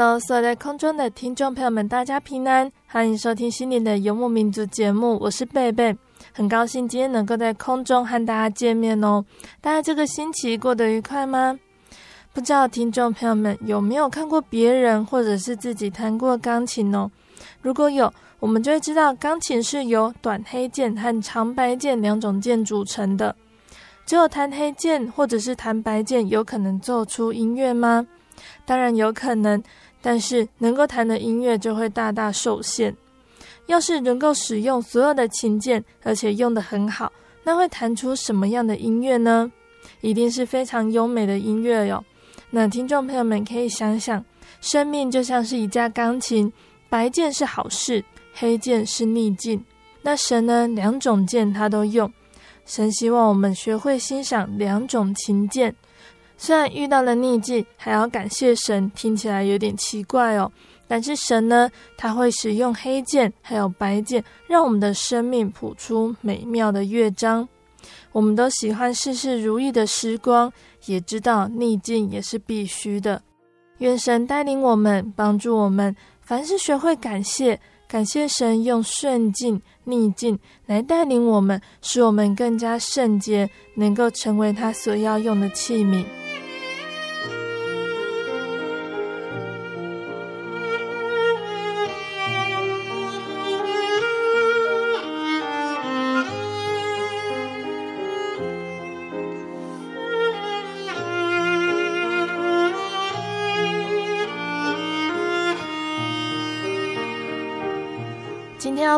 Hello，所有在空中的听众朋友们，大家平安，欢迎收听心灵的游牧民族节目，我是贝贝，很高兴今天能够在空中和大家见面哦。大家这个星期过得愉快吗？不知道听众朋友们有没有看过别人或者是自己弹过钢琴哦？如果有，我们就会知道钢琴是由短黑键和长白键两种键组成的。只有弹黑键或者是弹白键，有可能奏出音乐吗？当然有可能，但是能够弹的音乐就会大大受限。要是能够使用所有的琴键，而且用得很好，那会弹出什么样的音乐呢？一定是非常优美的音乐哟。那听众朋友们可以想想，生命就像是一架钢琴，白键是好事，黑键是逆境。那神呢，两种键他都用。神希望我们学会欣赏两种琴键。虽然遇到了逆境，还要感谢神，听起来有点奇怪哦。但是神呢，他会使用黑键还有白键，让我们的生命谱出美妙的乐章。我们都喜欢事事如意的时光，也知道逆境也是必须的。愿神带领我们，帮助我们，凡事学会感谢，感谢神用顺境、逆境来带领我们，使我们更加圣洁，能够成为他所要用的器皿。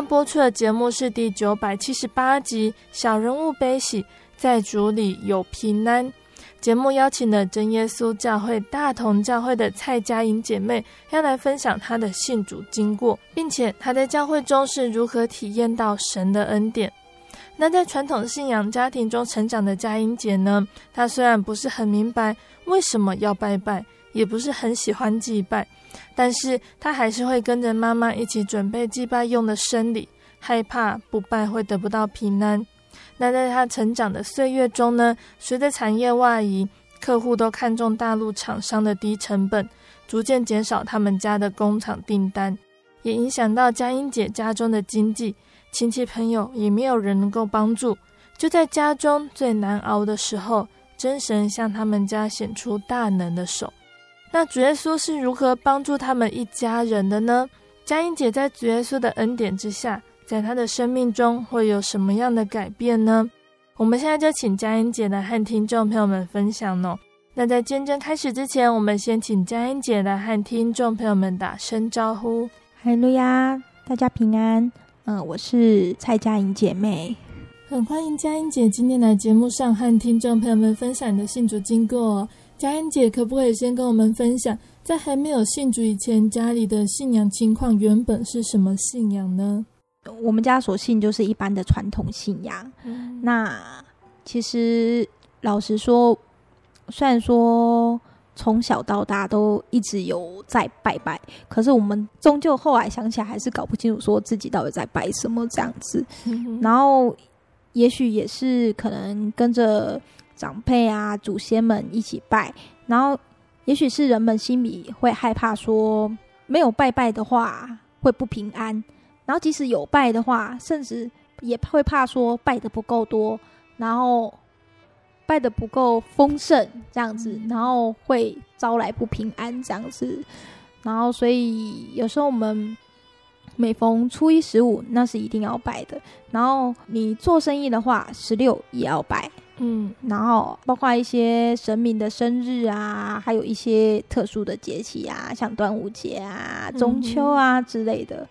播出的节目是第九百七十八集《小人物悲喜，在主里有平安》。节目邀请了真耶稣教会大同教会的蔡佳莹姐妹，要来分享她的信主经过，并且她在教会中是如何体验到神的恩典。那在传统信仰家庭中成长的佳莹姐呢，她虽然不是很明白为什么要拜拜，也不是很喜欢祭拜。但是他还是会跟着妈妈一起准备祭拜用的生礼，害怕不拜会得不到平安。那在他成长的岁月中呢，随着产业外移，客户都看中大陆厂商的低成本，逐渐减少他们家的工厂订单，也影响到佳音姐家中的经济，亲戚朋友也没有人能够帮助。就在家中最难熬的时候，真神向他们家显出大能的手。那主耶稣是如何帮助他们一家人的呢？佳音姐在主耶稣的恩典之下，在她的生命中会有什么样的改变呢？我们现在就请佳音姐来和听众朋友们分享哦。那在见证开始之前，我们先请佳音姐来和听众朋友们打声招呼。哈喽呀，大家平安。嗯，我是蔡佳音姐妹，很欢迎佳音姐今天来节目上和听众朋友们分享你的信主经过哦。佳音姐，可不可以先跟我们分享，在还没有信主以前，家里的信仰情况原本是什么信仰呢？我们家所信就是一般的传统信仰。嗯、那其实老实说，虽然说从小到大都一直有在拜拜，可是我们终究后来想起来还是搞不清楚说自己到底在拜什么这样子。然后也许也是可能跟着长辈啊、祖先们一起拜，然后也许是人们心里会害怕说没有拜拜的话会不平安，然后即使有拜的话，甚至也会怕说拜的不够多，然后。拜的不够丰盛，这样子，然后会招来不平安，这样子，然后所以有时候我们每逢初一十五，那是一定要拜的。然后你做生意的话，十六也要拜，嗯，然后包括一些神明的生日啊，还有一些特殊的节气啊，像端午节啊、中秋啊之类的。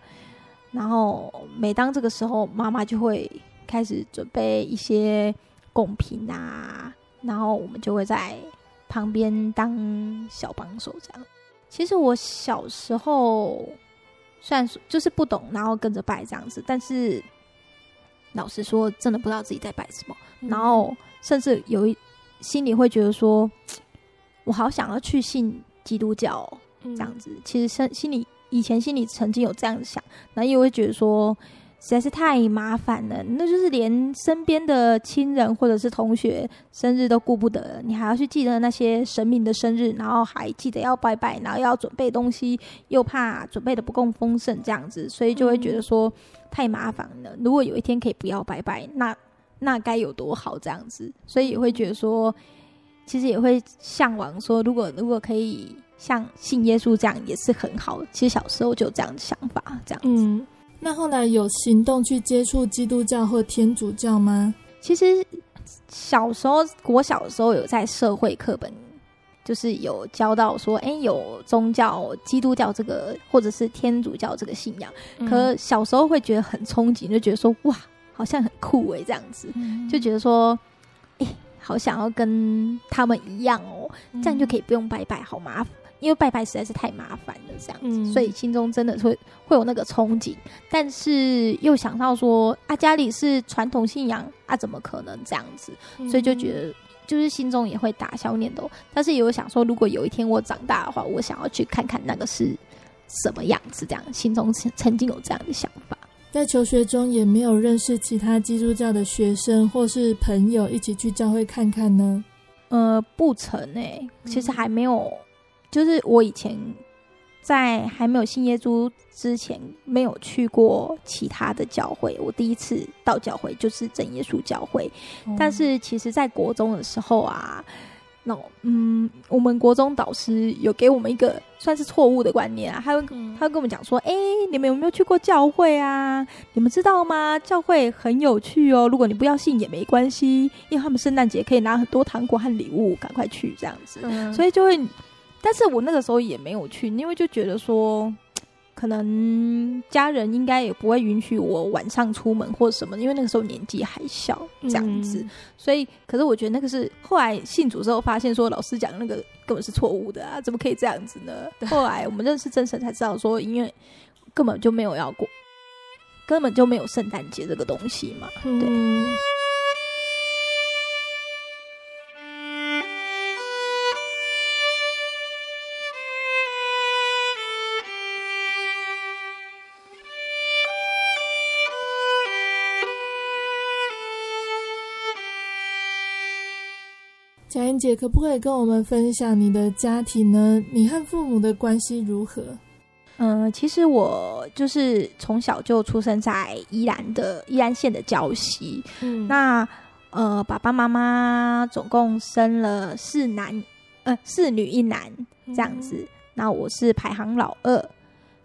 然后每当这个时候，妈妈就会开始准备一些。贡品啊，然后我们就会在旁边当小帮手这样。其实我小时候虽然说就是不懂，然后跟着拜这样子，但是老实说，真的不知道自己在拜什么。嗯、然后甚至有一心里会觉得说，我好想要去信基督教这样子。嗯、其实心心里以前心里曾经有这样想，然后又会觉得说。实在是太麻烦了，那就是连身边的亲人或者是同学生日都顾不得，你还要去记得那些神明的生日，然后还记得要拜拜，然后要准备东西，又怕准备的不够丰盛，这样子，所以就会觉得说太麻烦了。如果有一天可以不要拜拜，那那该有多好，这样子，所以也会觉得说，其实也会向往说，如果如果可以像信耶稣这样，也是很好。其实小时候就有这样的想法，这样子。嗯那后来有行动去接触基督教或天主教吗？其实小时候，我小时候有在社会课本，就是有教到说，哎，有宗教基督教这个，或者是天主教这个信仰。嗯、可小时候会觉得很憧憬，就觉得说，哇，好像很酷诶，这样子，嗯、就觉得说，哎，好想要跟他们一样哦，这样就可以不用拜拜，好麻烦。因为拜拜实在是太麻烦了，这样子，嗯、所以心中真的会会有那个憧憬，但是又想到说啊，家里是传统信仰啊，怎么可能这样子？所以就觉得就是心中也会打消念头，但是也有想说，如果有一天我长大的话，我想要去看看那个是什么样子，这样心中曾曾经有这样的想法。在求学中也没有认识其他基督教的学生或是朋友一起去教会看看呢？呃，不曾诶、欸，其实还没有。就是我以前在还没有信耶稣之前，没有去过其他的教会。我第一次到教会就是真耶稣教会。嗯、但是其实，在国中的时候啊，那嗯，我们国中导师有给我们一个算是错误的观念啊，他会他会跟我们讲说：“哎、欸，你们有没有去过教会啊？你们知道吗？教会很有趣哦。如果你不要信也没关系，因为他们圣诞节可以拿很多糖果和礼物，赶快去这样子。嗯、所以就会。”但是我那个时候也没有去，因为就觉得说，可能家人应该也不会允许我晚上出门或者什么，因为那个时候年纪还小，这样子。嗯、所以，可是我觉得那个是后来信主之后发现，说老师讲那个根本是错误的啊，怎么可以这样子呢？后来我们认识真神才知道，说因为根本就没有要过，根本就没有圣诞节这个东西嘛，对。嗯佳音姐，可不可以跟我们分享你的家庭呢？你和父母的关系如何？嗯、呃，其实我就是从小就出生在宜兰的宜兰县的礁溪。嗯，那呃，爸爸妈妈总共生了四男，呃，四女一男这样子。嗯、那我是排行老二，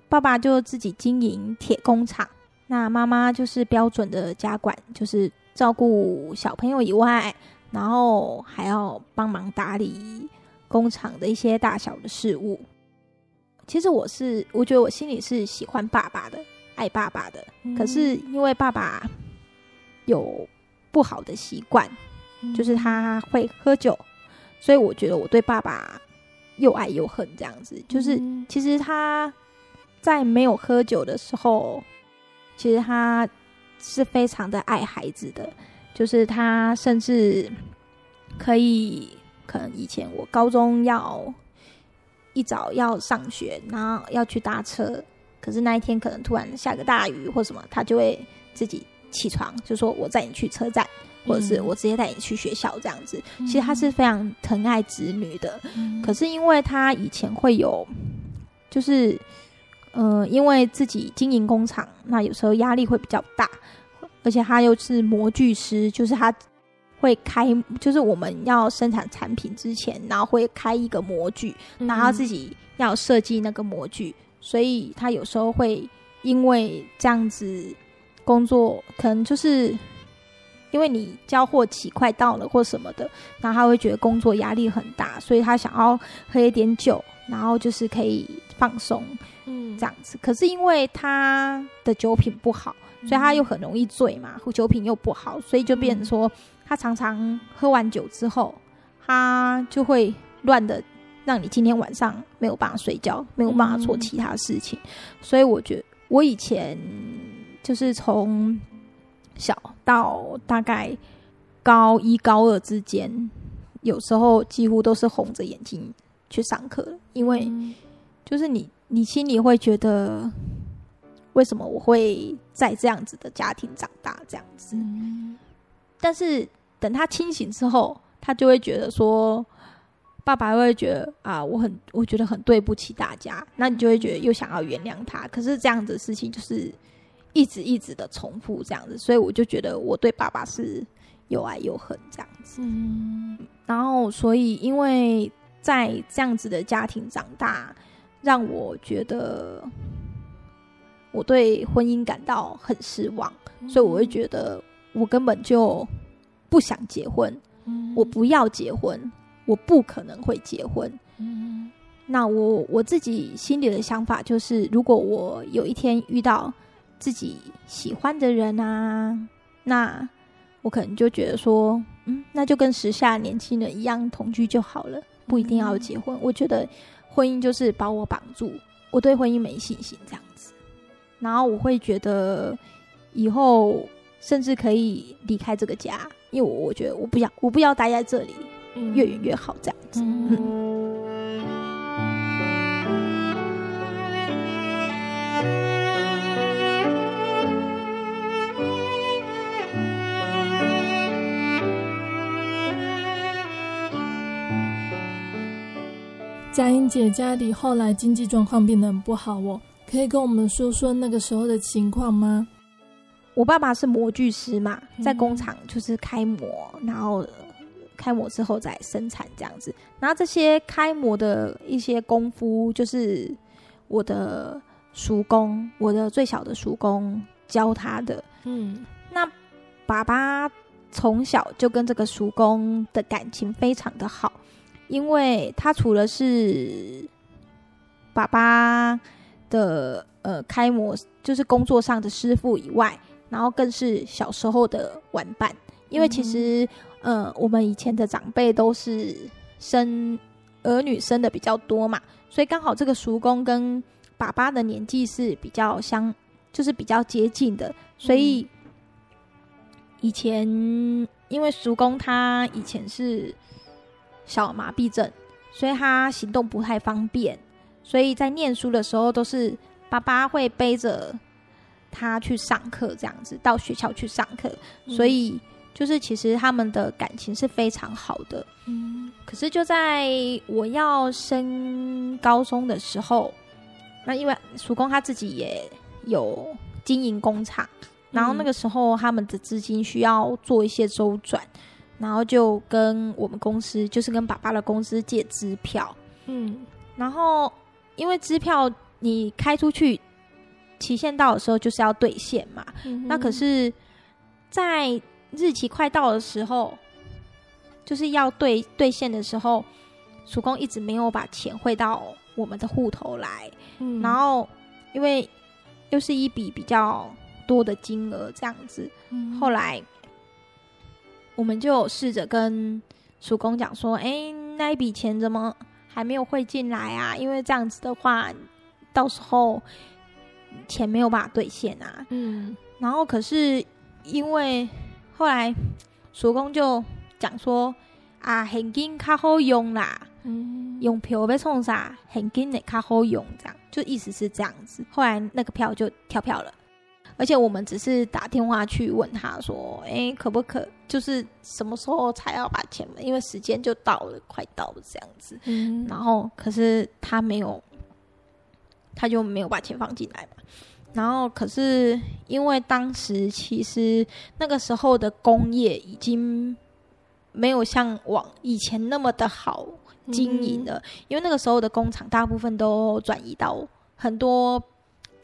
爸爸就自己经营铁工厂，那妈妈就是标准的家管，就是照顾小朋友以外。然后还要帮忙打理工厂的一些大小的事务。其实我是，我觉得我心里是喜欢爸爸的，爱爸爸的。嗯、可是因为爸爸有不好的习惯，嗯、就是他会喝酒，所以我觉得我对爸爸又爱又恨这样子。就是其实他在没有喝酒的时候，其实他是非常的爱孩子的。就是他甚至可以，可能以前我高中要一早要上学，然后要去搭车，可是那一天可能突然下个大雨或什么，他就会自己起床，就说我载你去车站，或者是我直接带你去学校这样子。嗯、其实他是非常疼爱子女的，嗯、可是因为他以前会有，就是，嗯、呃，因为自己经营工厂，那有时候压力会比较大，而且他又是模具师，就是他。会开，就是我们要生产产品之前，然后会开一个模具，然后自己要设计那个模具，嗯、所以他有时候会因为这样子工作，可能就是因为你交货期快到了或什么的，然后他会觉得工作压力很大，所以他想要喝一点酒，然后就是可以放松，嗯，这样子。可是因为他的酒品不好，所以他又很容易醉嘛，酒品又不好，所以就变成说。他常常喝完酒之后，他就会乱的，让你今天晚上没有办法睡觉，没有办法做其他事情。嗯、所以我觉得，我以前就是从小到大概高一、高二之间，有时候几乎都是红着眼睛去上课，因为就是你，你心里会觉得，为什么我会在这样子的家庭长大？这样子。但是等他清醒之后，他就会觉得说，爸爸会觉得啊，我很，我觉得很对不起大家。那你就会觉得又想要原谅他。可是这样子的事情就是一直一直的重复这样子，所以我就觉得我对爸爸是又爱又恨这样子。嗯，然后所以因为在这样子的家庭长大，让我觉得我对婚姻感到很失望，所以我会觉得。我根本就不想结婚，嗯、我不要结婚，我不可能会结婚。嗯、那我我自己心里的想法就是，如果我有一天遇到自己喜欢的人啊，那我可能就觉得说，嗯，那就跟时下年轻人一样同居就好了，不一定要结婚。嗯、我觉得婚姻就是把我绑住，我对婚姻没信心这样子。然后我会觉得以后。甚至可以离开这个家，因为我我觉得我不要，我不要待在这里，越远越好，这样子。佳音姐家里后来经济状况变得很不好哦，可以跟我们说说那个时候的情况吗？我爸爸是模具师嘛，在工厂就是开模，嗯、然后开模之后再生产这样子。然后这些开模的一些功夫，就是我的叔公，我的最小的叔公教他的。嗯，那爸爸从小就跟这个叔公的感情非常的好，因为他除了是爸爸的呃开模，就是工作上的师傅以外。然后更是小时候的玩伴，因为其实，嗯、呃，我们以前的长辈都是生儿女生的比较多嘛，所以刚好这个叔公跟爸爸的年纪是比较相，就是比较接近的，所以以前因为叔公他以前是小麻痹症，所以他行动不太方便，所以在念书的时候都是爸爸会背着。他去上课，这样子到学校去上课，嗯、所以就是其实他们的感情是非常好的。嗯，可是就在我要升高中的时候，那因为叔公他自己也有经营工厂，然后那个时候他们的资金需要做一些周转，然后就跟我们公司，就是跟爸爸的公司借支票。嗯，然后因为支票你开出去。期限到的时候就是要兑现嘛，嗯、那可是，在日期快到的时候，就是要兑兑现的时候，叔公一直没有把钱汇到我们的户头来，嗯、然后因为又是一笔比较多的金额这样子，嗯、后来我们就试着跟叔公讲说：“哎、欸，那一笔钱怎么还没有汇进来啊？因为这样子的话，到时候。”钱没有办法兑现啊，嗯，然后可是因为后来叔公就讲说啊，现金较好用啦，嗯，用票被冲啥，现金的较好用，这样就意思是这样子。后来那个票就跳票了，而且我们只是打电话去问他说，哎、欸，可不可就是什么时候才要把钱？因为时间就到了，快到了这样子。嗯，然后可是他没有，他就没有把钱放进来嘛。然后可是因为当时其实那个时候的工业已经。没有像往以前那么的好经营了，嗯、因为那个时候的工厂大部分都转移到很多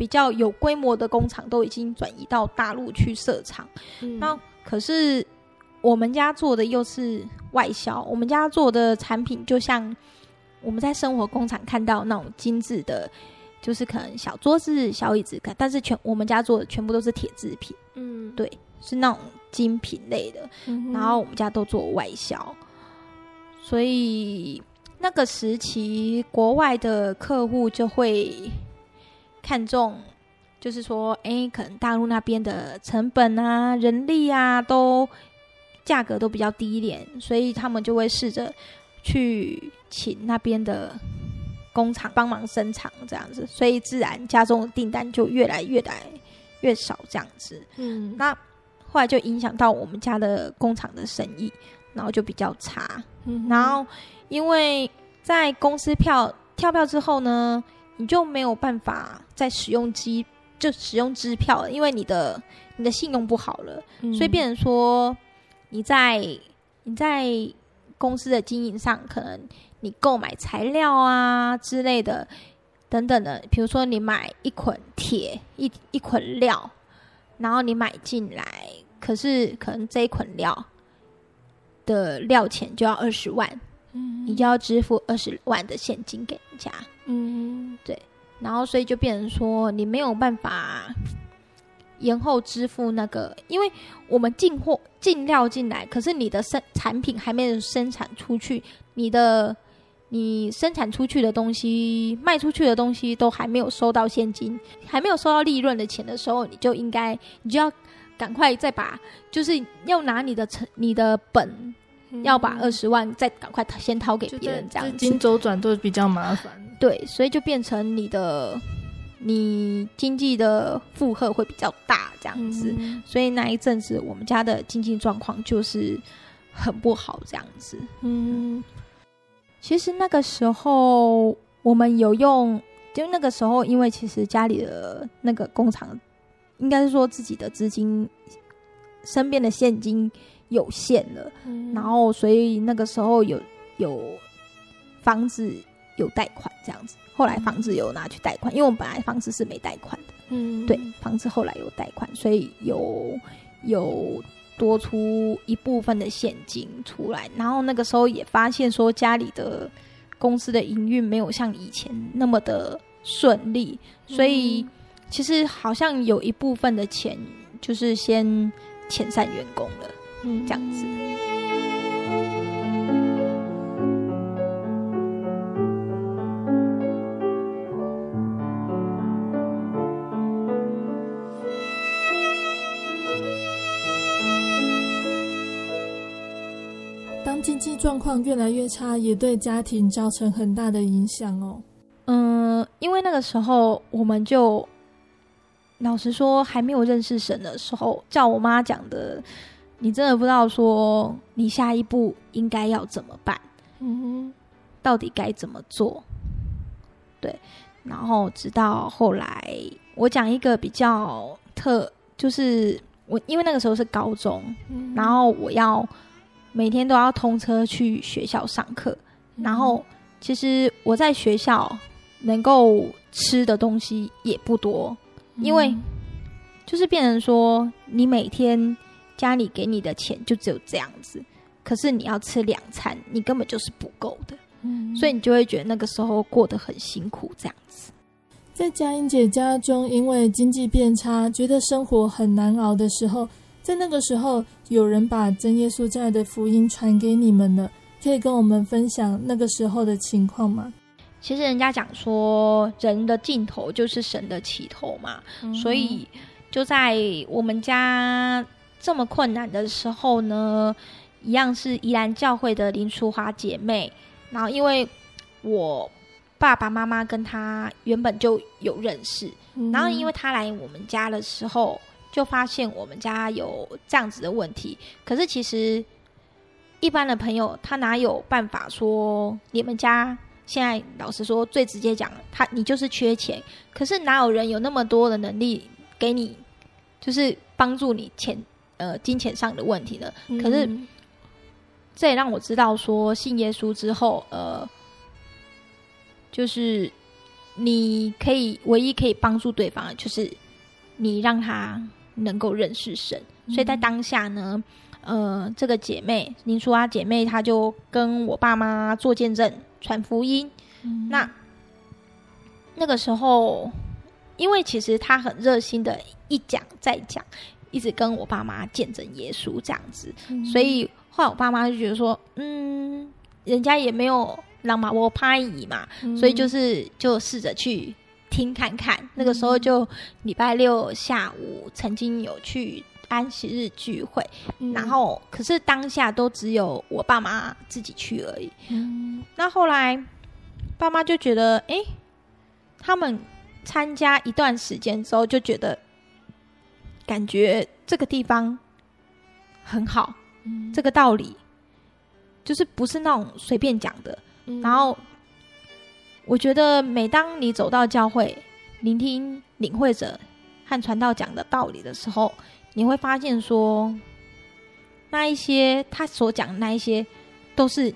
比较有规模的工厂都已经转移到大陆去设厂。嗯、那可是我们家做的又是外销，我们家做的产品就像我们在生活工厂看到那种精致的，就是可能小桌子、小椅子，但是全我们家做的全部都是铁制品。嗯，对，是那种。精品类的，然后我们家都做外销，所以那个时期国外的客户就会看重，就是说，哎，可能大陆那边的成本啊、人力啊，都价格都比较低一点，所以他们就会试着去请那边的工厂帮忙生产这样子，所以自然家中的订单就越来越来越少这样子。嗯，那。后来就影响到我们家的工厂的生意，然后就比较差。嗯、然后因为在公司票跳票之后呢，你就没有办法再使用机，就使用支票了，因为你的你的信用不好了，嗯、所以变成说你在你在公司的经营上，可能你购买材料啊之类的等等的，比如说你买一捆铁一一捆料。然后你买进来，可是可能这一捆料的料钱就要二十万，嗯，你就要支付二十万的现金给人家，嗯，对。然后所以就变成说，你没有办法延后支付那个，因为我们进货进料进来，可是你的生产品还没有生产出去，你的。你生产出去的东西，卖出去的东西都还没有收到现金，还没有收到利润的钱的时候，你就应该，你就要赶快再把，就是要拿你的成，你的本，嗯、要把二十万再赶快先掏给别人，这样子。资金周转都比较麻烦。对，所以就变成你的，你经济的负荷会比较大，这样子。嗯、所以那一阵子，我们家的经济状况就是很不好，这样子。嗯。其实那个时候我们有用，就那个时候，因为其实家里的那个工厂，应该是说自己的资金，身边的现金有限了，嗯、然后所以那个时候有有房子有贷款这样子，后来房子有拿去贷款，因为我们本来房子是没贷款的，嗯，对，房子后来有贷款，所以有有。多出一部分的现金出来，然后那个时候也发现说家里的公司的营运没有像以前那么的顺利，所以其实好像有一部分的钱就是先遣散员工了，嗯，这样子。当经济状况越来越差，也对家庭造成很大的影响哦。嗯，因为那个时候我们就老实说还没有认识神的时候，照我妈讲的，你真的不知道说你下一步应该要怎么办，嗯哼，到底该怎么做？对，然后直到后来，我讲一个比较特，就是我因为那个时候是高中，嗯，然后我要。每天都要通车去学校上课，然后其实我在学校能够吃的东西也不多，因为就是变成说，你每天家里给你的钱就只有这样子，可是你要吃两餐，你根本就是不够的，嗯所以你就会觉得那个时候过得很辛苦，这样子。在佳音姐家中，因为经济变差，觉得生活很难熬的时候。在那个时候，有人把真耶稣家的福音传给你们了，可以跟我们分享那个时候的情况吗？其实人家讲说，人的尽头就是神的起头嘛，嗯、所以就在我们家这么困难的时候呢，一样是宜兰教会的林淑华姐妹，然后因为我爸爸妈妈跟她原本就有认识，嗯、然后因为她来我们家的时候，就发现我们家有这样子的问题。可是其实一般的朋友他哪有办法说你们家现在老实说最直接讲，他你就是缺钱。可是哪有人有那么多的能力给你，就是帮助你钱呃金钱上的问题呢？嗯、可是。这也让我知道，说信耶稣之后，呃，就是你可以唯一可以帮助对方的，就是你让他能够认识神。嗯、所以在当下呢，呃，这个姐妹，您说啊，姐妹，她就跟我爸妈做见证，传福音。嗯、那那个时候，因为其实她很热心的，一讲再讲，一直跟我爸妈见证耶稣这样子，嗯、所以。后来我爸妈就觉得说，嗯，人家也没有让嘛，我拍姨嘛，嗯、所以就是就试着去听看看。嗯、那个时候就礼拜六下午曾经有去安息日聚会，嗯、然后可是当下都只有我爸妈自己去而已。嗯，那后来爸妈就觉得，哎，他们参加一段时间之后就觉得，感觉这个地方很好。嗯、这个道理就是不是那种随便讲的。嗯、然后我觉得，每当你走到教会，聆听领会者和传道讲的道理的时候，你会发现说，那一些他所讲的那一些，都是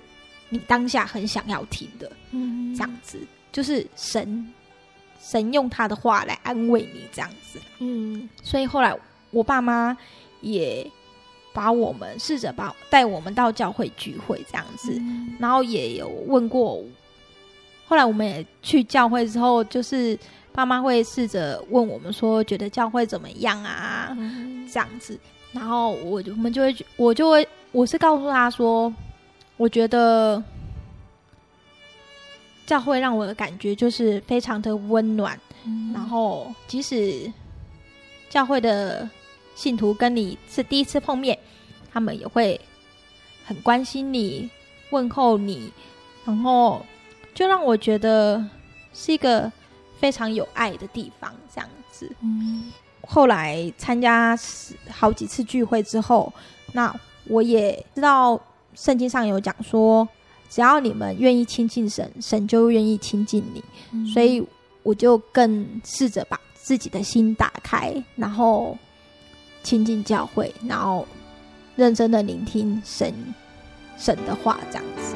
你当下很想要听的。嗯，这样子就是神神用他的话来安慰你，这样子。嗯，所以后来我爸妈也。把我们试着把带我们到教会聚会这样子，嗯、然后也有问过。后来我们也去教会之后，就是爸妈会试着问我们说，觉得教会怎么样啊？嗯、这样子，然后我我们就会我就会我是告诉他说，我觉得教会让我的感觉就是非常的温暖，嗯、然后即使教会的。信徒跟你是第一次碰面，他们也会很关心你、问候你，然后就让我觉得是一个非常有爱的地方。这样子，嗯。后来参加好几次聚会之后，那我也知道圣经上有讲说，只要你们愿意亲近神，神就愿意亲近你。嗯。所以我就更试着把自己的心打开，然后。亲近教会，然后认真的聆听神神的话，这样子。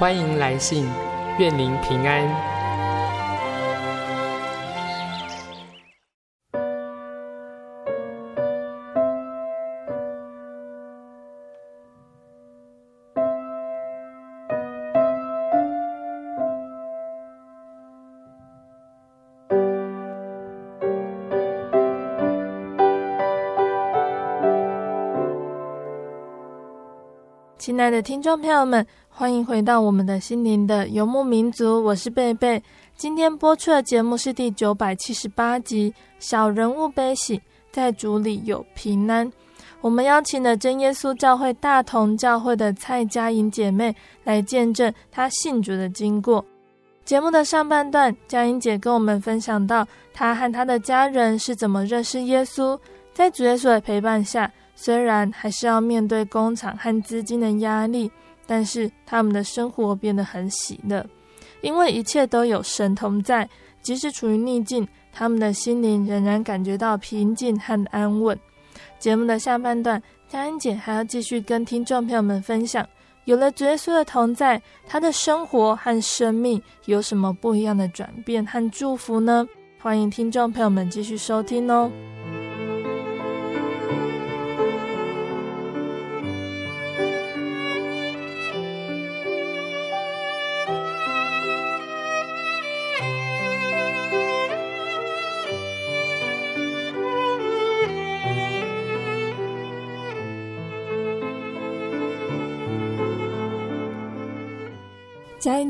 欢迎来信，愿您平安。亲爱的听众朋友们，欢迎回到我们的心灵的游牧民族，我是贝贝。今天播出的节目是第九百七十八集《小人物悲喜，在主里有平安》。我们邀请了真耶稣教会大同教会的蔡佳莹姐妹来见证她信主的经过。节目的上半段，佳莹姐跟我们分享到她和她的家人是怎么认识耶稣，在主耶稣的陪伴下。虽然还是要面对工厂和资金的压力，但是他们的生活变得很喜乐，因为一切都有神同在。即使处于逆境，他们的心灵仍然感觉到平静和安稳。节目的下半段，佳恩姐还要继续跟听众朋友们分享，有了主耶稣的同在，他的生活和生命有什么不一样的转变和祝福呢？欢迎听众朋友们继续收听哦。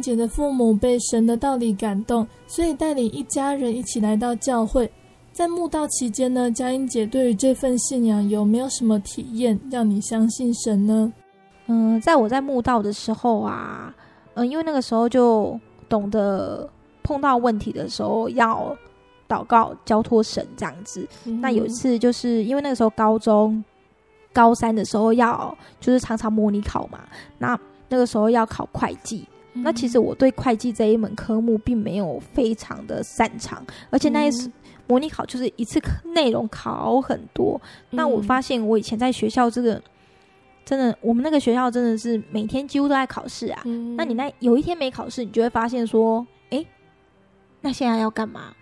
姐的父母被神的道理感动，所以带领一家人一起来到教会。在墓道期间呢，佳音姐对于这份信仰有没有什么体验，让你相信神呢？嗯，在我在墓道的时候啊，嗯，因为那个时候就懂得碰到问题的时候要祷告交托神这样子。嗯。那有一次就是因为那个时候高中高三的时候要就是常常模拟考嘛，那那个时候要考会计。那其实我对会计这一门科目并没有非常的擅长，而且那一次模拟考就是一次内容考很多。那我发现我以前在学校这个真的，我们那个学校真的是每天几乎都在考试啊。那你那有一天没考试，你就会发现说，哎，那现在要干嘛？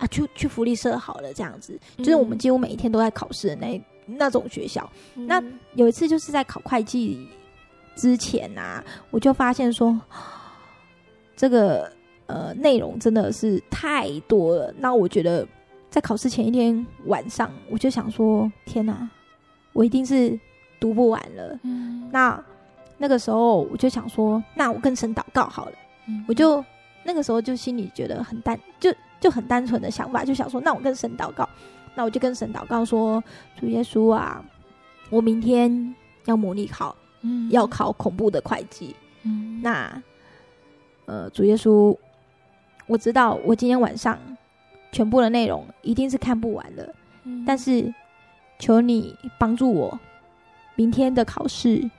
啊，去去福利社好了，这样子。就是我们几乎每一天都在考试的那那种学校。那有一次就是在考会计。之前啊，我就发现说，这个呃内容真的是太多了。那我觉得，在考试前一天晚上，我就想说，天哪，我一定是读不完了。嗯，那那个时候我就想说，那我跟神祷告好了。嗯，我就那个时候就心里觉得很单，就就很单纯的想法，就想说，那我跟神祷告。那我就跟神祷告说，主耶稣啊，我明天要模拟考。嗯，要考恐怖的会计。嗯，那呃，主耶稣，我知道我今天晚上全部的内容一定是看不完的。嗯，但是求你帮助我，明天的考试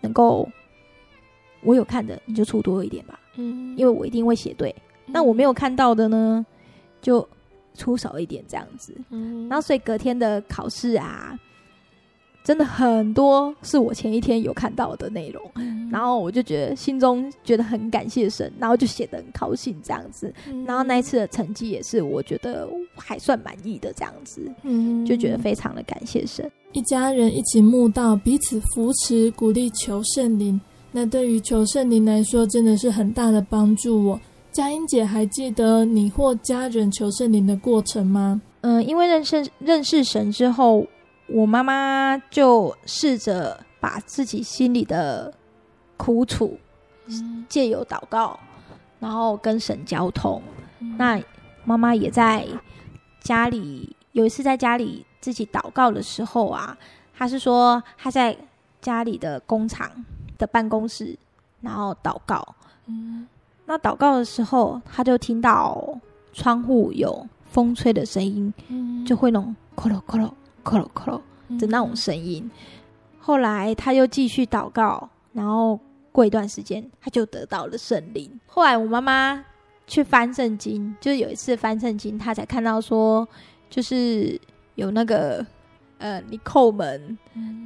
能够我有看的，你就出多一点吧。嗯，因为我一定会写对。那我没有看到的呢，就出少一点这样子。嗯，然后所以隔天的考试啊。真的很多是我前一天有看到的内容，嗯，然后我就觉得心中觉得很感谢神，然后就写的很高兴这样子，嗯，然后那一次的成绩也是我觉得还算满意的这样子，嗯，就觉得非常的感谢神。一家人一起慕道，彼此扶持鼓励求圣灵，那对于求圣灵来说真的是很大的帮助。我佳音姐还记得你或家人求圣灵的过程吗？嗯，因为认识认识神之后。我妈妈就试着把自己心里的苦楚，借由祷告，然后跟神交通。那妈妈也在家里有一次在家里自己祷告的时候啊，她是说她在家里的工厂的办公室，然后祷告。那祷告的时候，她就听到窗户有风吹的声音，就会那种咯咯咯咯。咯咯咯的那种声音，后来他又继续祷告，然后过一段时间，他就得到了圣灵。后来我妈妈去翻圣经，就是有一次翻圣经，她才看到说，就是有那个呃，你叩门，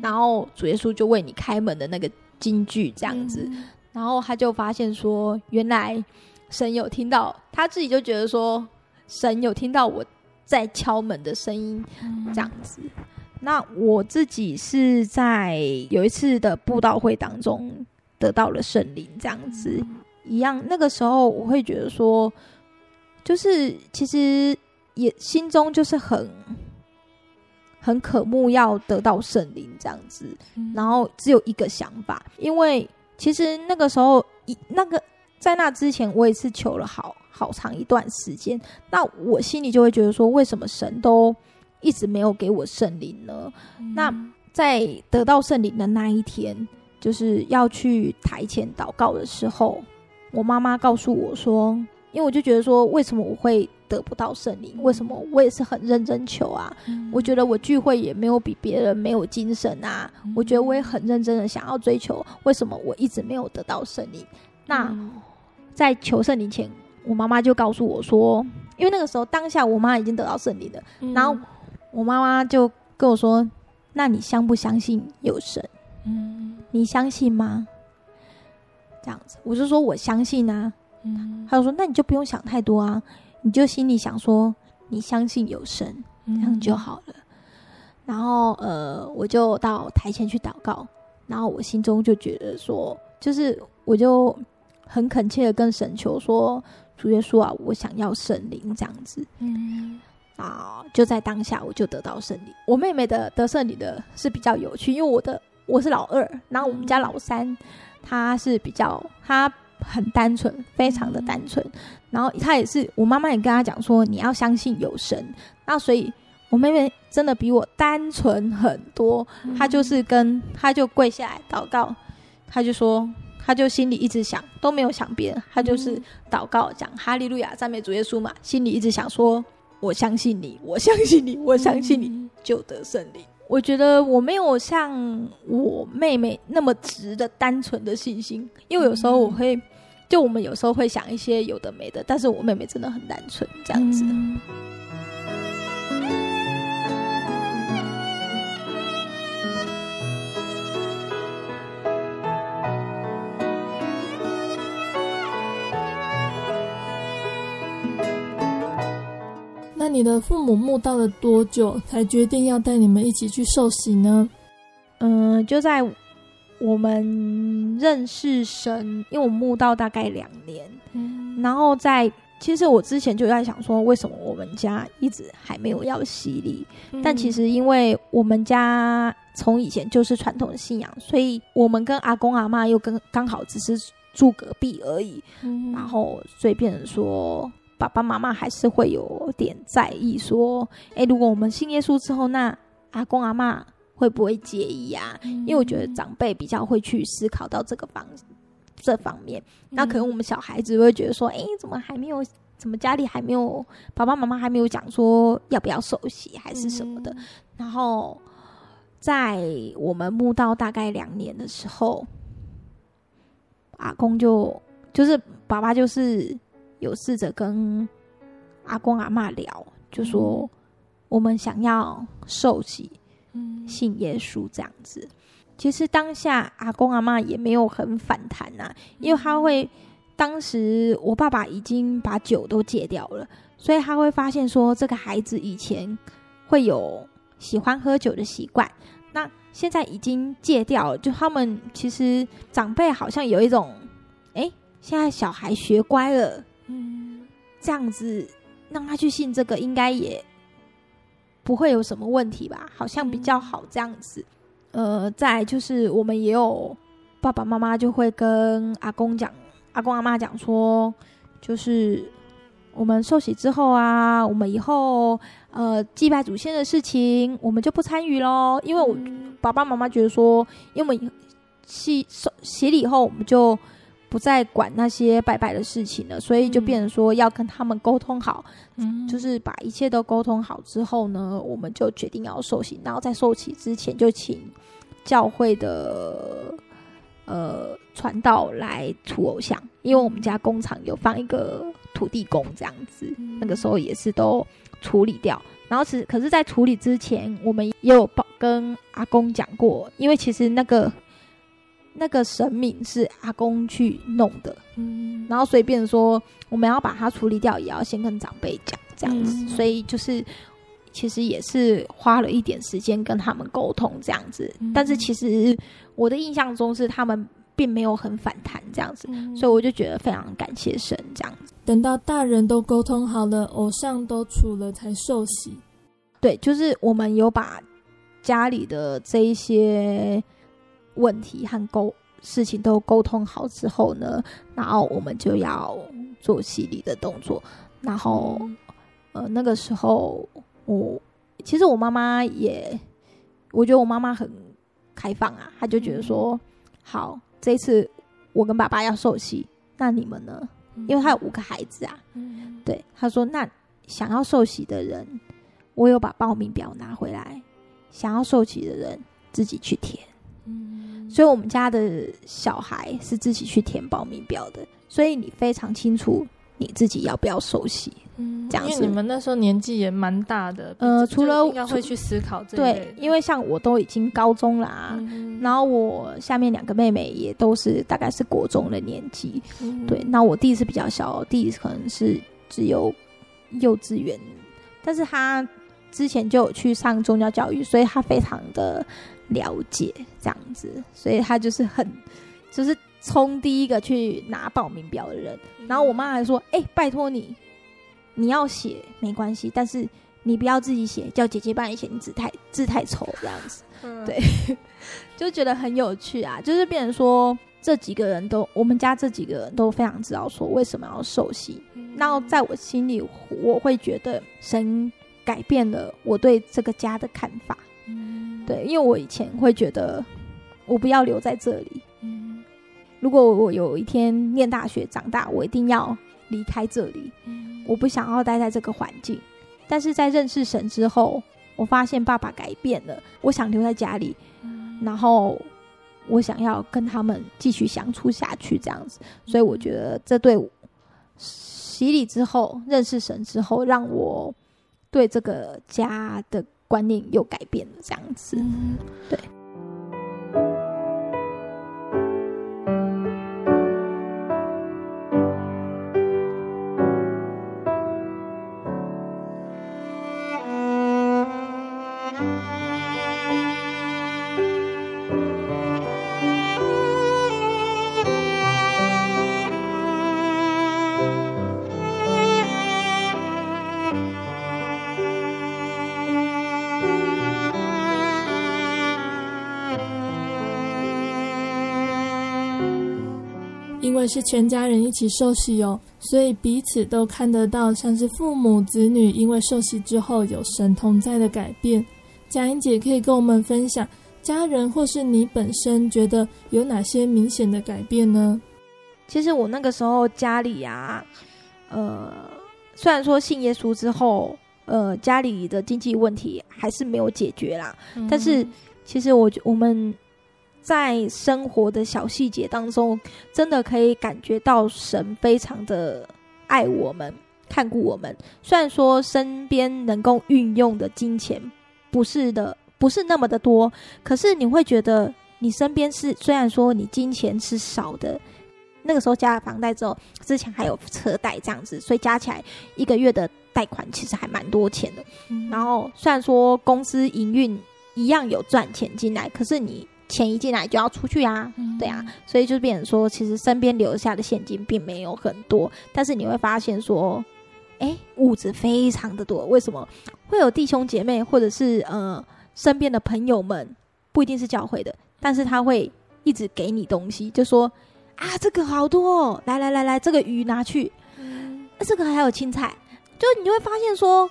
然后主耶稣就为你开门的那个金句这样子，然后他就发现说，原来神有听到，他自己就觉得说，神有听到我。在敲门的声音，这样子。那我自己是在有一次的布道会当中得到了圣灵，这样子一样。那个时候我会觉得说，就是其实也心中就是很很渴慕要得到圣灵这样子，然后只有一个想法，因为其实那个时候一那个在那之前我也是求了好。好长一段时间，那我心里就会觉得说，为什么神都一直没有给我圣灵呢？嗯。那在得到圣灵的那一天，就是要去台前祷告的时候，我妈妈告诉我说，因为我就觉得说，为什么我会得不到圣灵？为什么我也是很认真求啊？嗯。我觉得我聚会也没有比别人没有精神啊。嗯。我觉得我也很认真的想要追求，为什么我一直没有得到圣灵？那在求圣灵前。我妈妈就告诉我说，因为那个时候当下我妈已经得到圣灵了，嗯，然后我妈妈就跟我说：“那你相不相信有神？嗯，你相信吗？这样子，我就说我相信啊。嗯，他就说那你就不用想太多啊，你就心里想说你相信有神，这样就好了。嗯、然后呃，我就到台前去祷告，然后我心中就觉得说，就是我就很恳切的跟神求说，主耶稣啊，我想要圣灵这样子。嗯。啊！就在当下，我就得到胜利。我妹妹的得胜利的是比较有趣，因为我的我是老二，然后我们家老三，他是比较他很单纯，非常的单纯。然后他也是，我妈妈也跟他讲说，你要相信有神。那所以，我妹妹真的比我单纯很多。她就是跟她就跪下来祷告，她就说，她就心里一直想，都没有想别人，他就是祷告讲哈利路亚赞美主耶稣嘛，心里一直想说。我相信你，我相信你，我相信你就得胜利。我觉得我没有像我妹妹那么直的单纯的信心，因为有时候我会，就我们有时候会想一些有的没的，但是我妹妹真的很单纯，这样子。嗯那你的父母慕道了多久才决定要带你们一起去受洗呢？嗯，就在我们认识神，因为我慕道大概两年，嗯，然后在其实我之前就在想说，为什么我们家一直还没有要洗礼？嗯，但其实因为我们家从以前就是传统的信仰，所以我们跟阿公阿妈又跟刚好只是住隔壁而已，嗯，然后所以变成说。爸爸妈妈还是会有点在意，说：“诶，如果我们信耶稣之后，那阿公阿妈会不会介意呀？”因为我觉得长辈比较会去思考到这个方这方面。那可能我们小孩子会觉得说：“诶，怎么还没有？怎么家里还没有？爸爸妈妈还没有讲说要不要受洗，还是什么的？”然后在我们慕道大概两年的时候，阿公就就是爸爸就是。有试着跟阿公阿妈聊，就说我们想要受洗，嗯，信耶稣这样子。其实当下阿公阿妈也没有很反弹呐、啊，因为他会当时我爸爸已经把酒都戒掉了，所以他会发现说这个孩子以前会有喜欢喝酒的习惯，那现在已经戒掉了。就他们其实长辈好像有一种，哎，现在小孩学乖了。嗯，这样子让他去信这个，应该也不会有什么问题吧？好像比较好这样子。呃，再就是我们也有爸爸妈妈就会跟阿公讲，阿公阿妈讲说，就是我们受洗之后啊，我们以后呃祭拜祖先的事情，我们就不参与喽。因为我爸爸妈妈觉得说，因为我们洗受洗礼以后，我们就。不再管那些拜拜的事情了，所以就变成说要跟他们沟通好，嗯，就是把一切都沟通好之后呢，我们就决定要受洗，然后在受洗之前就请教会的呃传道来除偶像，因为我们家工厂有放一个土地公这样子，那个时候也是都处理掉，然后是可是，在处理之前，我们也有报跟阿公讲过，因为其实那个。那个神明是阿公去弄的，嗯，然后所以变成说我们要把它处理掉，也要先跟长辈讲这样子，嗯，所以就是其实也是花了一点时间跟他们沟通这样子，嗯，但是其实我的印象中是他们并没有很反弹这样子，嗯，所以我就觉得非常感谢神这样子。等到大人都沟通好了，偶像都除了才受洗，对，就是我们有把家里的这一些。问题和沟事情都沟通好之后呢，然后我们就要做洗礼的动作。然后，呃，那个时候我其实我妈妈也，我觉得我妈妈很开放啊，她就觉得说，好，这一次我跟爸爸要受洗，那你们呢？因为他有五个孩子啊，对，他说，那想要受洗的人，我有把报名表拿回来，想要受洗的人自己去填。所以，我们家的小孩是自己去填报名表的，所以你非常清楚你自己要不要受洗嗯，这样子。因为你们那时候年纪也蛮大的，呃，除了应该会去思考这对，因为像我都已经高中啦，嗯、然后我下面两个妹妹也都是大概是国中的年纪，嗯、对。那我弟是比较小，弟可能是只有幼稚园，但是他之前就有去上宗教教育，所以他非常的了解这样子，所以他就是很就是。冲第一个去拿报名表的人，然后我妈还说：“哎、欸，拜托你，你要写没关系，但是你不要自己写，叫姐姐帮你写，你字太字太丑这样子。嗯”对，就觉得很有趣啊。就是变成说，这几个人都，我们家这几个人都非常知道说为什么要受洗。然后在我心里，我会觉得神改变了我对这个家的看法。对，因为我以前会觉得我不要留在这里。如果我有一天念大学长大，我一定要离开这里。嗯、我不想要待在这个环境。但是在认识神之后，我发现爸爸改变了。我想留在家里，嗯、然后我想要跟他们继续相处下去，这样子。所以我觉得这对我洗礼之后认识神之后，让我对这个家的观念又改变了，这样子。嗯、对。是全家人一起受洗哦，所以彼此都看得到，像是父母子女因为受洗之后有神同在的改变。佳音姐可以跟我们分享，家人或是你本身觉得有哪些明显的改变呢？其实我那个时候家里啊，呃，虽然说信耶稣之后，呃，家里的经济问题还是没有解决啦，嗯、但是其实我我们。在生活的小细节当中，真的可以感觉到神非常的爱我们，看顾我们。虽然说身边能够运用的金钱不是的，不是那么的多，可是你会觉得你身边是虽然说你金钱是少的，那个时候加了房贷之后，之前还有车贷这样子，所以加起来一个月的贷款其实还蛮多钱的。然后虽然说公司营运一样有赚钱进来，可是你。钱一进来就要出去啊，嗯、对啊，所以就变成说，其实身边留下的现金并没有很多，但是你会发现说，哎，物质非常的多。为什么会有弟兄姐妹或者是呃身边的朋友们，不一定是教会的，但是他会一直给你东西，就说啊，这个好多哦，来来来来，这个鱼拿去，嗯，这个还有青菜，就你就会发现说。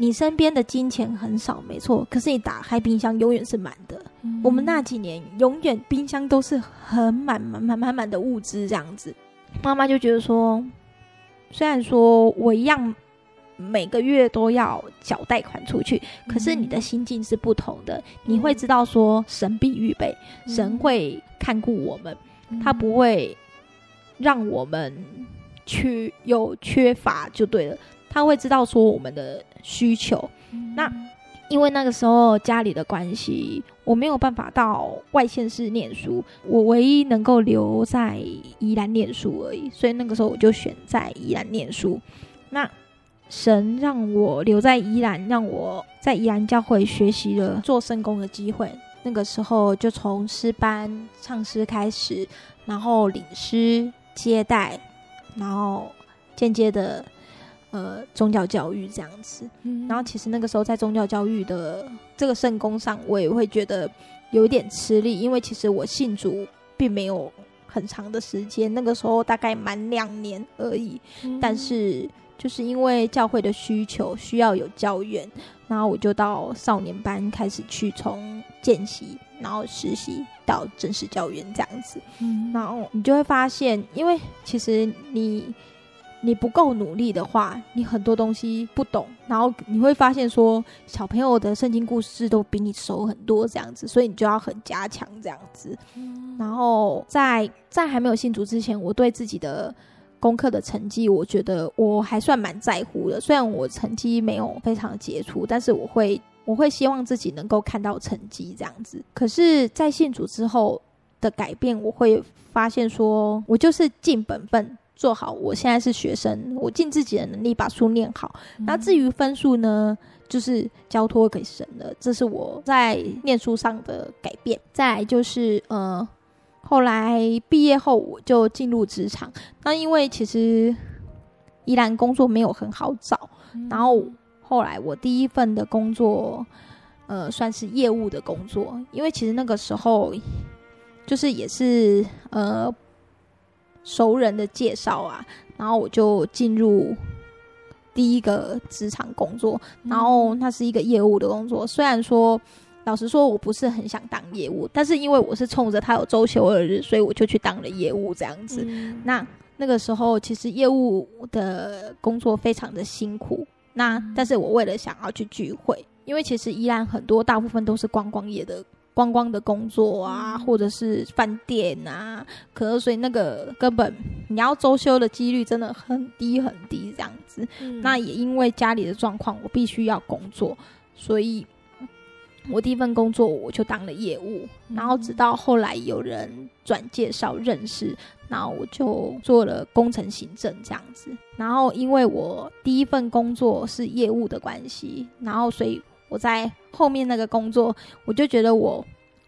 你身边的金钱很少，没错，可是你打开冰箱永远是满的。嗯、我们那几年永远冰箱都是很满满满满满的物资这样子。妈妈就觉得说，虽然说我一样每个月都要缴贷款出去，可是你的心境是不同的。嗯、你会知道说，神必预备，嗯、神会看顾我们，嗯、他不会让我们去有缺乏就对了。他会知道说我们的需求，嗯、那因为那个时候家里的关系，我没有办法到外县市念书，我唯一能够留在宜兰念书而已，所以那个时候我就选在宜兰念书。那神让我留在宜兰，让我在宜兰教会学习了做圣工的机会。那个时候就从诗班唱诗开始，然后领诗接待，然后间接的。呃，宗教教育这样子，嗯、然后其实那个时候在宗教教育的这个圣工上，我也会觉得有一点吃力，因为其实我信主并没有很长的时间，那个时候大概满两年而已。嗯、但是就是因为教会的需求，需要有教员，然后我就到少年班开始去从见习，然后实习到正式教员这样子。嗯、然后你就会发现，因为其实你。你不够努力的话，你很多东西不懂，然后你会发现说，小朋友的圣经故事都比你熟很多这样子，所以你就要很加强这样子。嗯、然后在在还没有信主之前，我对自己的功课的成绩，我觉得我还算蛮在乎的。虽然我成绩没有非常杰出，但是我会我会希望自己能够看到成绩这样子。可是，在信主之后的改变，我会发现说，我就是尽本分做好。我现在是学生，我尽自己的能力把书念好。嗯、那至于分数呢，就是交托给神了。这是我在念书上的改变。再来就是呃。后来毕业后，我就进入职场。那因为其实依然工作没有很好找，嗯、然后后来我第一份的工作，呃，算是业务的工作。因为其实那个时候就是也是呃熟人的介绍啊，然后我就进入第一个职场工作。然后那是一个业务的工作，虽然说。老实说，我不是很想当业务，但是因为我是冲着他有周休二日，所以我就去当了业务这样子。嗯、那那个时候，其实业务的工作非常的辛苦。那但是我为了想要去聚会，因为其实依然很多大部分都是观光业的观光的工作啊，嗯、或者是饭店啊，可是所以那个根本你要周休的几率真的很低很低这样子。嗯、那也因为家里的状况，我必须要工作，所以。我第一份工作我就当了业务，然后直到后来有人转介绍认识，然后我就做了工程行政这样子。然后因为我第一份工作是业务的关系，然后所以我在后面那个工作，我就觉得我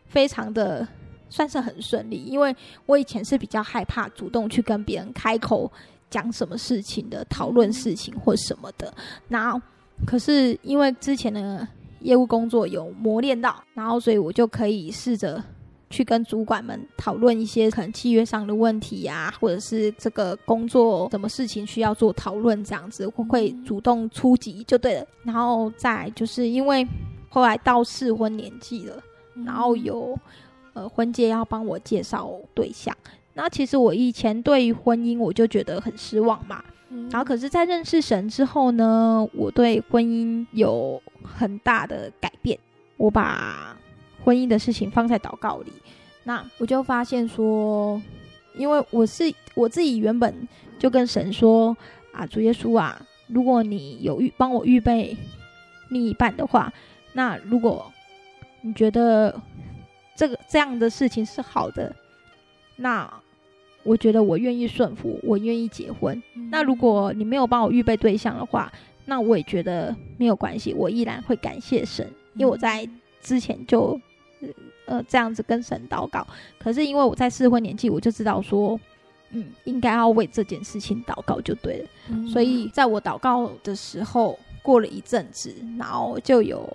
非常的算是很顺利，因为我以前是比较害怕主动去跟别人开口讲什么事情的，讨论事情或什么的。然后可是因为之前的。业务工作有磨练到，然后所以我就可以试着去跟主管们讨论一些可能契约上的问题呀、啊，或者是这个工作什么事情需要做讨论这样子，我会主动出击就对了。然后再就是因为后来到适婚年纪了，然后有呃婚介要帮我介绍对象，那其实我以前对于婚姻我就觉得很失望嘛。然后，可是，在认识神之后呢，我对婚姻有很大的改变。我把婚姻的事情放在祷告里，那我就发现说，因为我是我自己原本就跟神说啊，主耶稣啊，如果你有预帮我预备另一半的话，那如果你觉得这个这样的事情是好的，那。我觉得我愿意顺服，我愿意结婚。嗯、那如果你没有帮我预备对象的话，那我也觉得没有关系，我依然会感谢神，因为我在之前就呃这样子跟神祷告。可是因为我在适婚年纪，我就知道说，嗯，应该要为这件事情祷告就对了。嗯、所以在我祷告的时候，过了一阵子，然后就有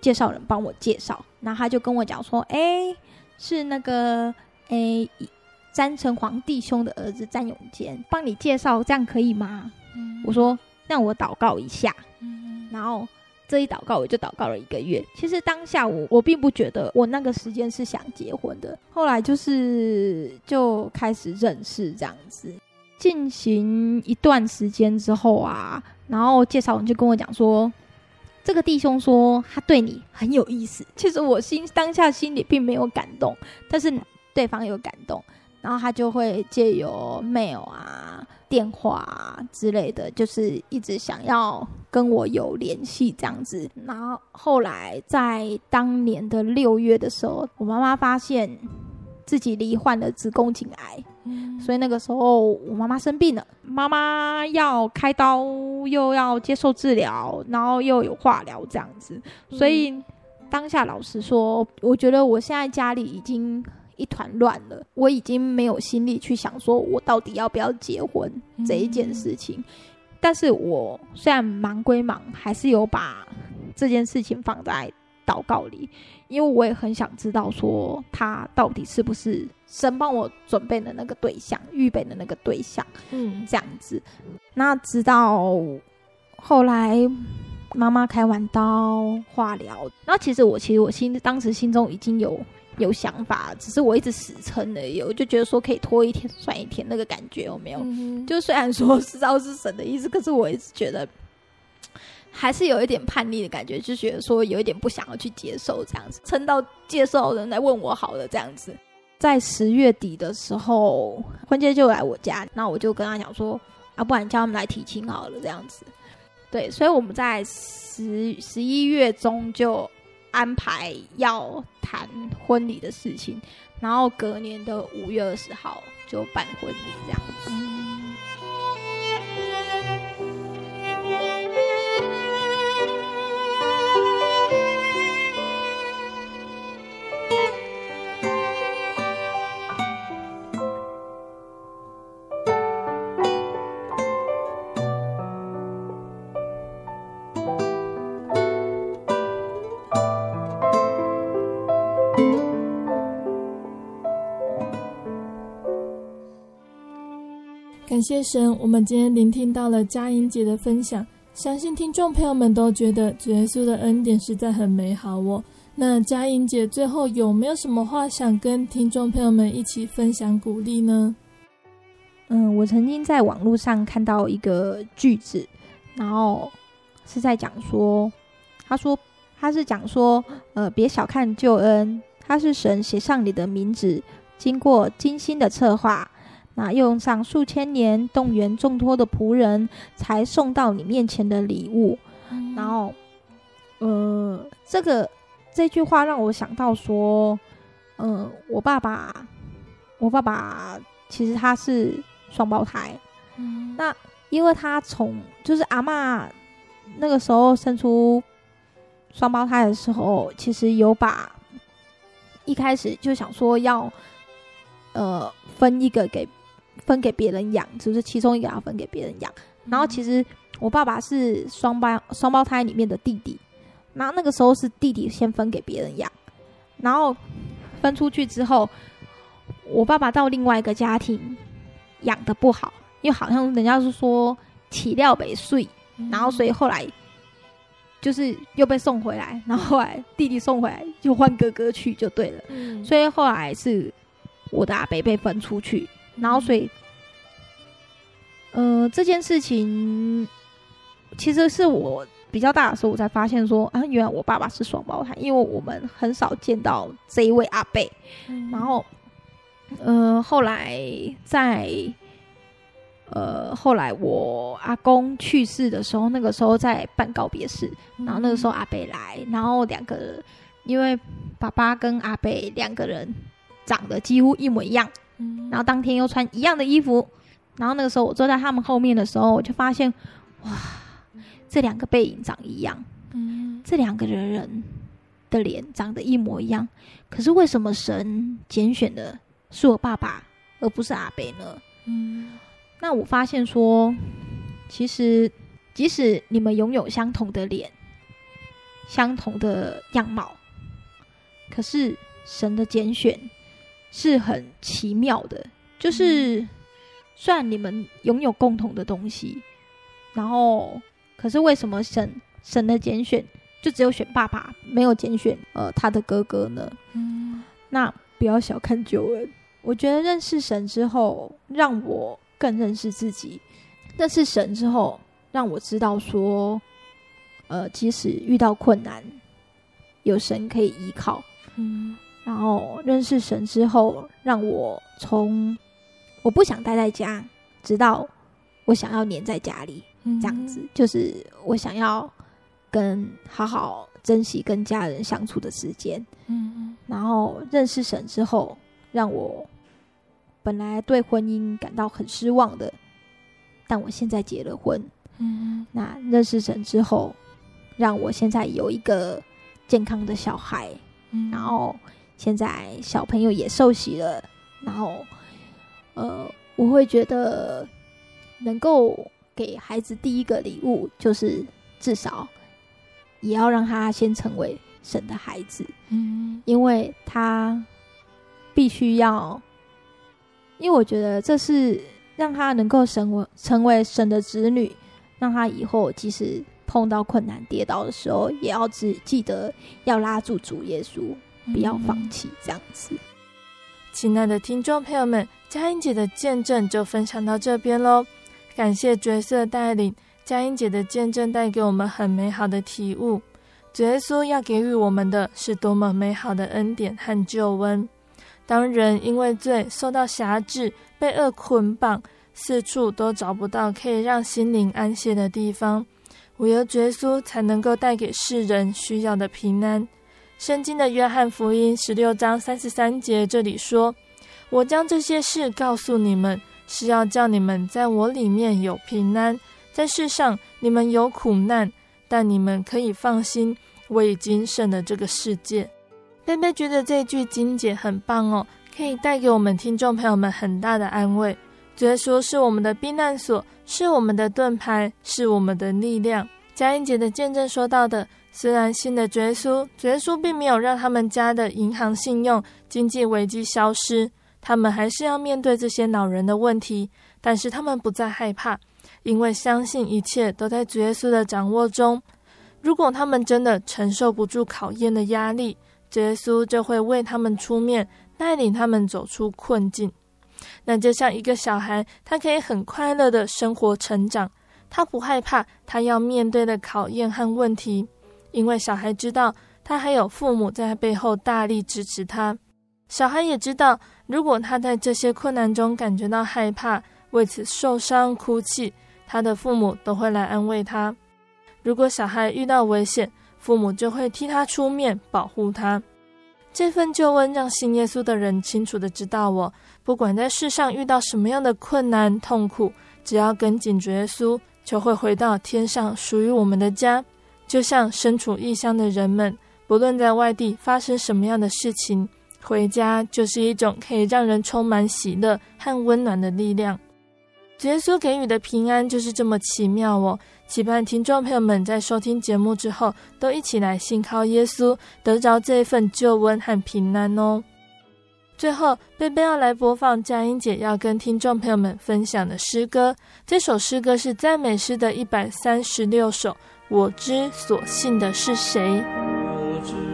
介绍人帮我介绍，然后他就跟我讲说，哎、欸，是那个哎。欸詹成皇弟兄的儿子詹永坚，帮你介绍，这样可以吗？嗯、我说，让我祷告一下。嗯、然后这一祷告，我就祷告了一个月。其实当下我我并不觉得我那个时间是想结婚的。后来就是就开始认识这样子，进行一段时间之后啊，然后介绍人就跟我讲说，这个弟兄说他对你很有意思。其实我心当下心里并没有感动，但是对方有感动。然后他就会借由 mail 啊、电话啊之类的，就是一直想要跟我有联系这样子。然后后来在当年的六月的时候，我妈妈发现自己罹患了子宫颈癌，嗯、所以那个时候我妈妈生病了，妈妈要开刀，又要接受治疗，然后又有化疗这样子。所以当下老实说，我觉得我现在家里已经。一团乱了，我已经没有心力去想说，我到底要不要结婚这一件事情。嗯、但是我虽然忙归忙，还是有把这件事情放在祷告里，因为我也很想知道说，他到底是不是神帮我准备的那个对象，预备的那个对象。嗯，这样子。那直到后来妈妈开完刀化疗，那其实我其实我心当时心中已经有。有想法，只是我一直死撑而已。我就觉得说可以拖一天算一天，那个感觉有没有？嗯、就虽然说知道是神的意思，可是我一直觉得还是有一点叛逆的感觉，就觉得说有一点不想要去接受这样子，撑到介绍人来问我好了这样子。在十月底的时候，婚介就来我家，那我就跟他讲说，啊，不然叫他们来提亲好了，这样子。对，所以我们在十十一月中就安排要谈婚礼的事情，然后隔年的五月二十号就办婚礼，这样子。感谢神，我们今天聆听到了佳音姐的分享，相信听众朋友们都觉得主耶稣的恩典实在很美好哦。那佳音姐最后有没有什么话想跟听众朋友们一起分享鼓励呢？嗯，我曾经在网络上看到一个句子，然后是在讲说，他说他是讲说，呃，别小看救恩，他是神写上你的名字，经过精心的策划。那用上数千年动员众多的仆人，才送到你面前的礼物。嗯、然后，呃，这个这句话让我想到说，嗯、呃，我爸爸，我爸爸其实他是双胞胎。嗯、那因为他从就是阿妈那个时候生出双胞胎的时候，其实有把一开始就想说要呃分一个给。分给别人养，就是其中一个要分给别人养。然后其实我爸爸是双胞双胞胎里面的弟弟，然后那个时候是弟弟先分给别人养，然后分出去之后，我爸爸到另外一个家庭养的不好，因为好像人家是说起料被碎，然后所以后来就是又被送回来，然后后来弟弟送回来就换哥哥去就对了，所以后来是我的阿伯被分出去。然后，所以，呃，这件事情其实是我比较大的时候，我才发现说啊，原来我爸爸是双胞胎，因为我们很少见到这一位阿贝。嗯、然后，呃，后来在，呃，后来我阿公去世的时候，那个时候在办告别式，然后那个时候阿贝来，然后两个人，因为爸爸跟阿贝两个人长得几乎一模一样。然后当天又穿一样的衣服，然后那个时候我坐在他们后面的时候，我就发现，哇，这两个背影长一样，嗯，这两个人人的脸长得一模一样，可是为什么神拣选的是我爸爸，而不是阿伯呢？嗯，那我发现说，其实即使你们拥有相同的脸，相同的样貌，可是神的拣选。是很奇妙的，就是虽然你们拥有共同的东西，然后可是为什么神神的拣选就只有选爸爸，没有拣选呃他的哥哥呢？嗯，那不要小看救恩，我觉得认识神之后，让我更认识自己；认识神之后，让我知道说，呃，即使遇到困难，有神可以依靠。嗯。然后认识神之后，让我从我不想待在家，直到我想要黏在家里，嗯、这样子就是我想要跟好好珍惜跟家人相处的时间。嗯，然后认识神之后，让我本来对婚姻感到很失望的，但我现在结了婚。嗯，那认识神之后，让我现在有一个健康的小孩。嗯，然后。现在小朋友也受洗了，然后，呃，我会觉得能够给孩子第一个礼物，就是至少也要让他先成为神的孩子，嗯，因为他必须要，因为我觉得这是让他能够成为成为神的子女，让他以后即使碰到困难跌倒的时候，也要只记得要拉住主耶稣。不要放弃，这样子。亲爱的听众朋友们，佳音姐的见证就分享到这边喽。感谢角色带领，佳音姐的见证带给我们很美好的体悟。主耶稣要给予我们的是多么美好的恩典和救恩。当人因为罪受到辖制，被恶捆绑，四处都找不到可以让心灵安歇的地方，唯有耶稣才能够带给世人需要的平安。圣经的约翰福音十六章三十三节这里说：“我将这些事告诉你们，是要叫你们在我里面有平安。在世上你们有苦难，但你们可以放心，我已经胜了这个世界。”贝贝觉得这句经节很棒哦，可以带给我们听众朋友们很大的安慰。耶稣是我们的避难所，是我们的盾牌，是我们的力量。佳音姐的见证说到的，虽然信的耶稣，耶稣并没有让他们家的银行信用、经济危机消失，他们还是要面对这些恼人的问题，但是他们不再害怕，因为相信一切都在耶稣的掌握中。如果他们真的承受不住考验的压力，耶稣就会为他们出面，带领他们走出困境。那就像一个小孩，他可以很快乐的生活成长，他不害怕他要面对的考验和问题，因为小孩知道他还有父母在背后大力支持他。小孩也知道，如果他在这些困难中感觉到害怕，为此受伤哭泣，他的父母都会来安慰他。如果小孩遇到危险，父母就会替他出面保护他。这份救恩让信耶稣的人清楚的知道我，不管在世上遇到什么样的困难痛苦，只要跟紧主耶稣，就会回到天上属于我们的家。就像身处异乡的人们，不论在外地发生什么样的事情，回家就是一种可以让人充满喜乐和温暖的力量。耶稣给予的平安就是这么奇妙哦！期盼听众朋友们在收听节目之后，都一起来信靠耶稣，得着这份救恩和平安哦。最后，贝贝要来播放佳音姐要跟听众朋友们分享的诗歌，这首诗歌是赞美诗的一百三十六首。我知所信的是谁？我知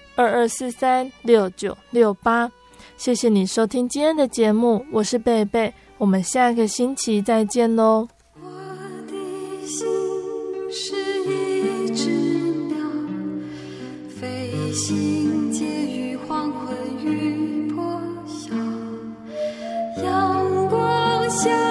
二二四三六九六八。谢谢你收听今天的节目，我是贝贝，我们下个星期再见喽。我的心是一只鸟，飞行。借黄昏雨破晓阳光下。